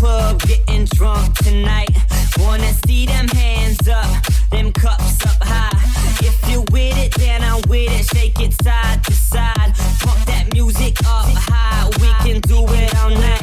club getting drunk tonight. Wanna see them hands up, them cups up high. If you're with it, then I'm with it. Shake it side to side. Pump that music up high. We can do it all night.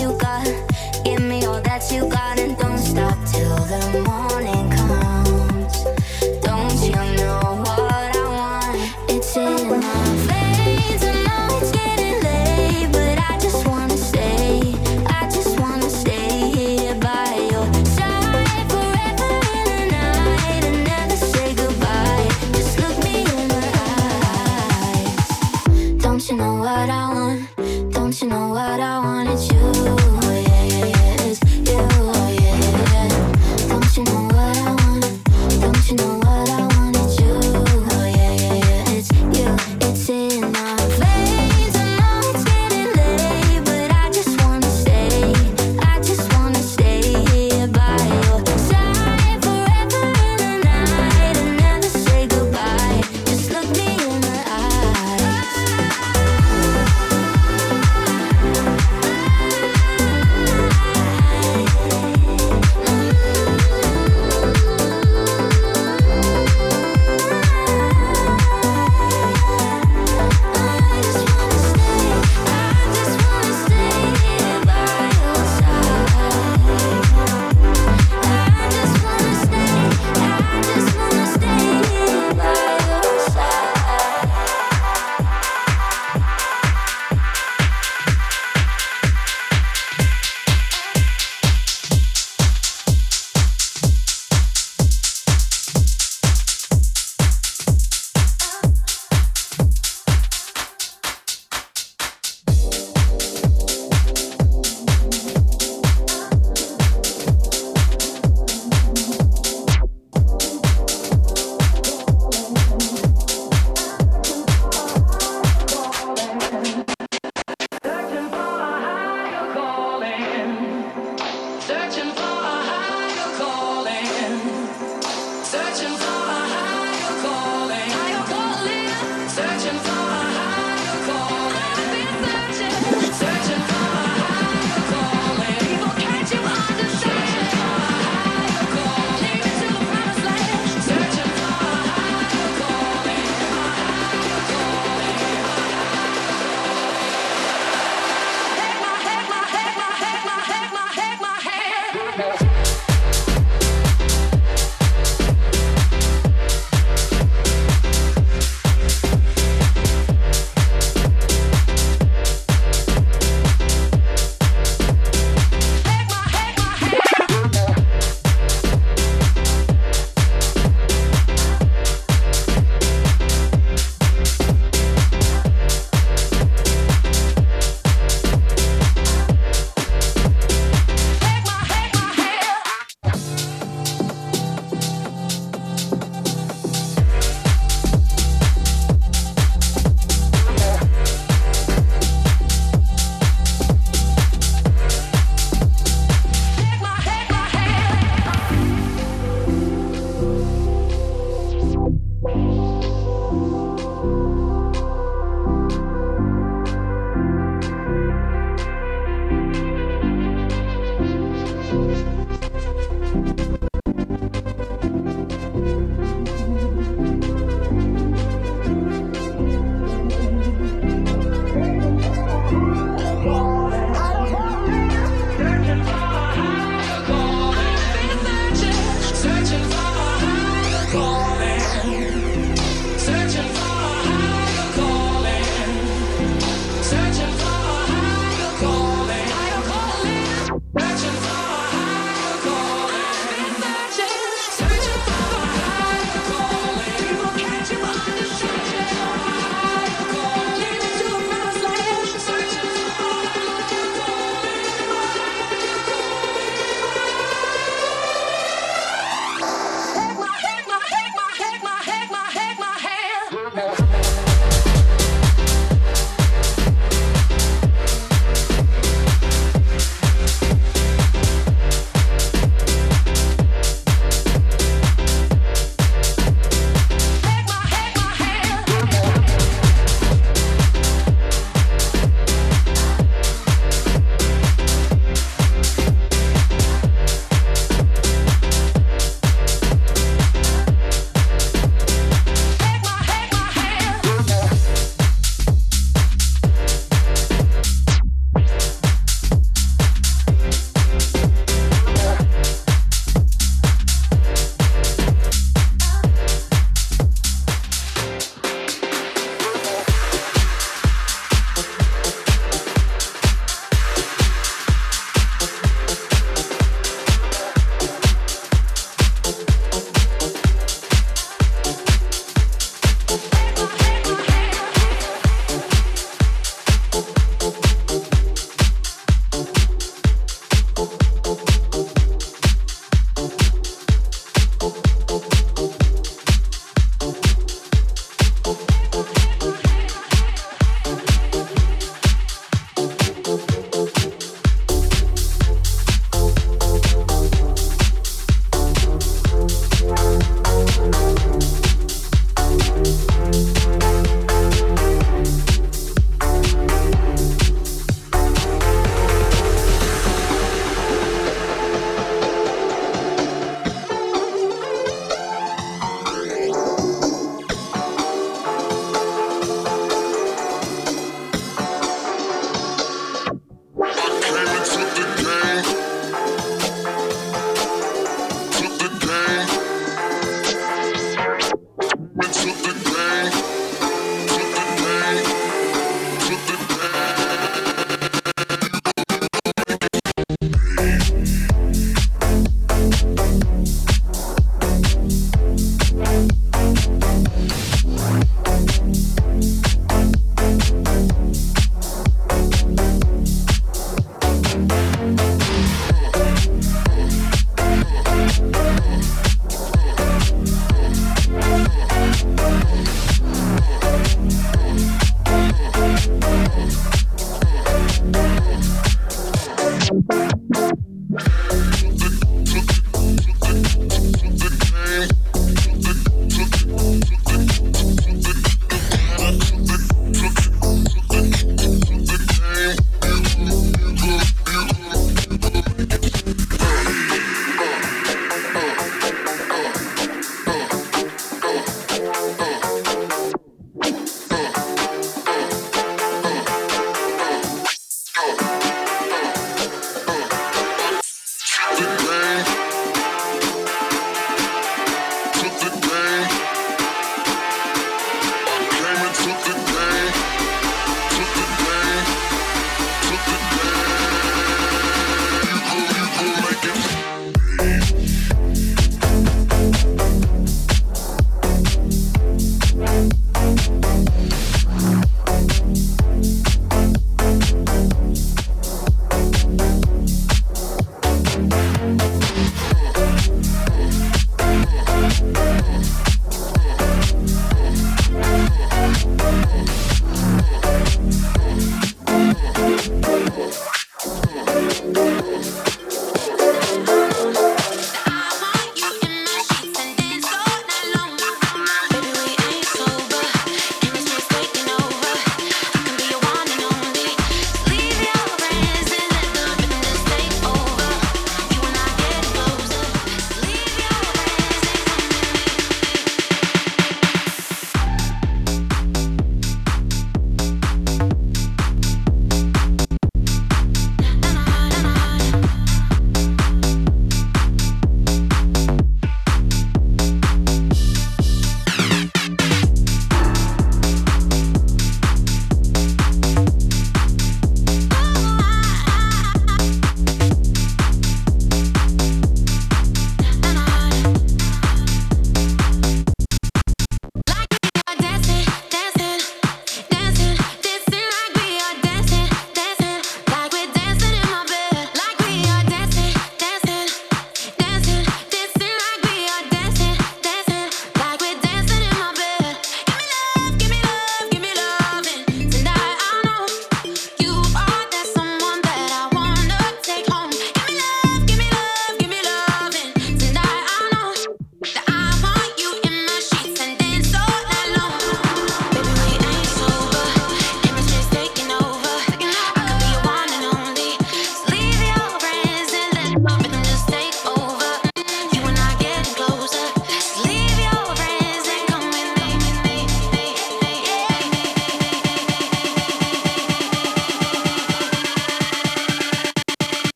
you got. Give me all that you got and don't stop till the morning.